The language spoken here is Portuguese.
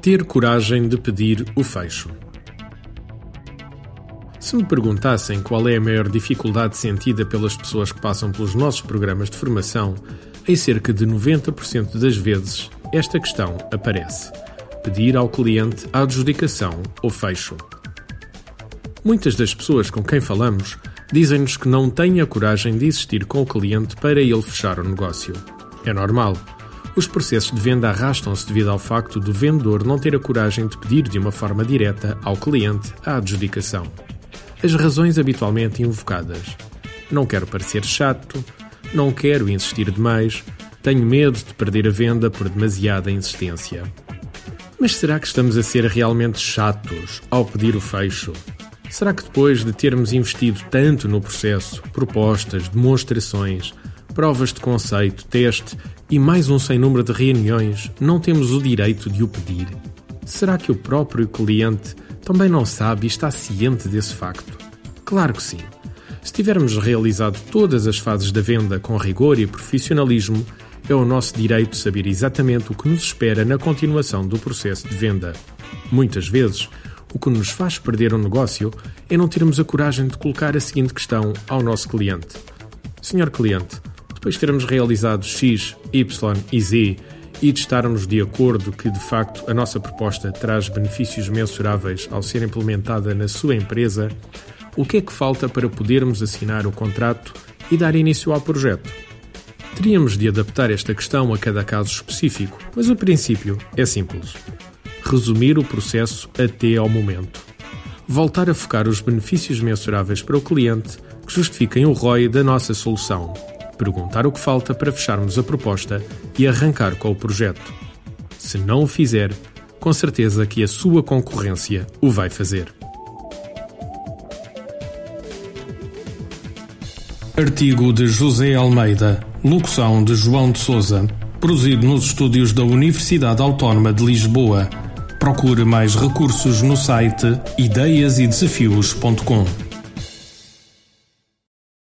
Ter coragem de pedir o fecho. Se me perguntassem qual é a maior dificuldade sentida pelas pessoas que passam pelos nossos programas de formação, em cerca de 90% das vezes esta questão aparece: pedir ao cliente a adjudicação ou fecho. Muitas das pessoas com quem falamos dizem-nos que não têm a coragem de insistir com o cliente para ele fechar o negócio. É normal. Os processos de venda arrastam-se devido ao facto do vendedor não ter a coragem de pedir de uma forma direta ao cliente a adjudicação. As razões habitualmente invocadas: não quero parecer chato, não quero insistir demais, tenho medo de perder a venda por demasiada insistência. Mas será que estamos a ser realmente chatos ao pedir o fecho? Será que depois de termos investido tanto no processo, propostas, demonstrações, provas de conceito, teste e mais um sem número de reuniões, não temos o direito de o pedir? Será que o próprio cliente também não sabe e está ciente desse facto? Claro que sim. Se tivermos realizado todas as fases da venda com rigor e profissionalismo, é o nosso direito saber exatamente o que nos espera na continuação do processo de venda. Muitas vezes, o que nos faz perder um negócio é não termos a coragem de colocar a seguinte questão ao nosso cliente: Senhor cliente, depois de termos realizado X, Y e Z e de estarmos de acordo que, de facto, a nossa proposta traz benefícios mensuráveis ao ser implementada na sua empresa, o que é que falta para podermos assinar o contrato e dar início ao projeto? Teríamos de adaptar esta questão a cada caso específico, mas o princípio é simples. Resumir o processo até ao momento. Voltar a focar os benefícios mensuráveis para o cliente que justifiquem o ROI da nossa solução perguntar o que falta para fecharmos a proposta e arrancar com o projeto. Se não o fizer, com certeza que a sua concorrência o vai fazer. Artigo de José Almeida, locução de João de Souza, produzido nos estúdios da Universidade Autónoma de Lisboa. Procure mais recursos no site ideiasedesafios.com.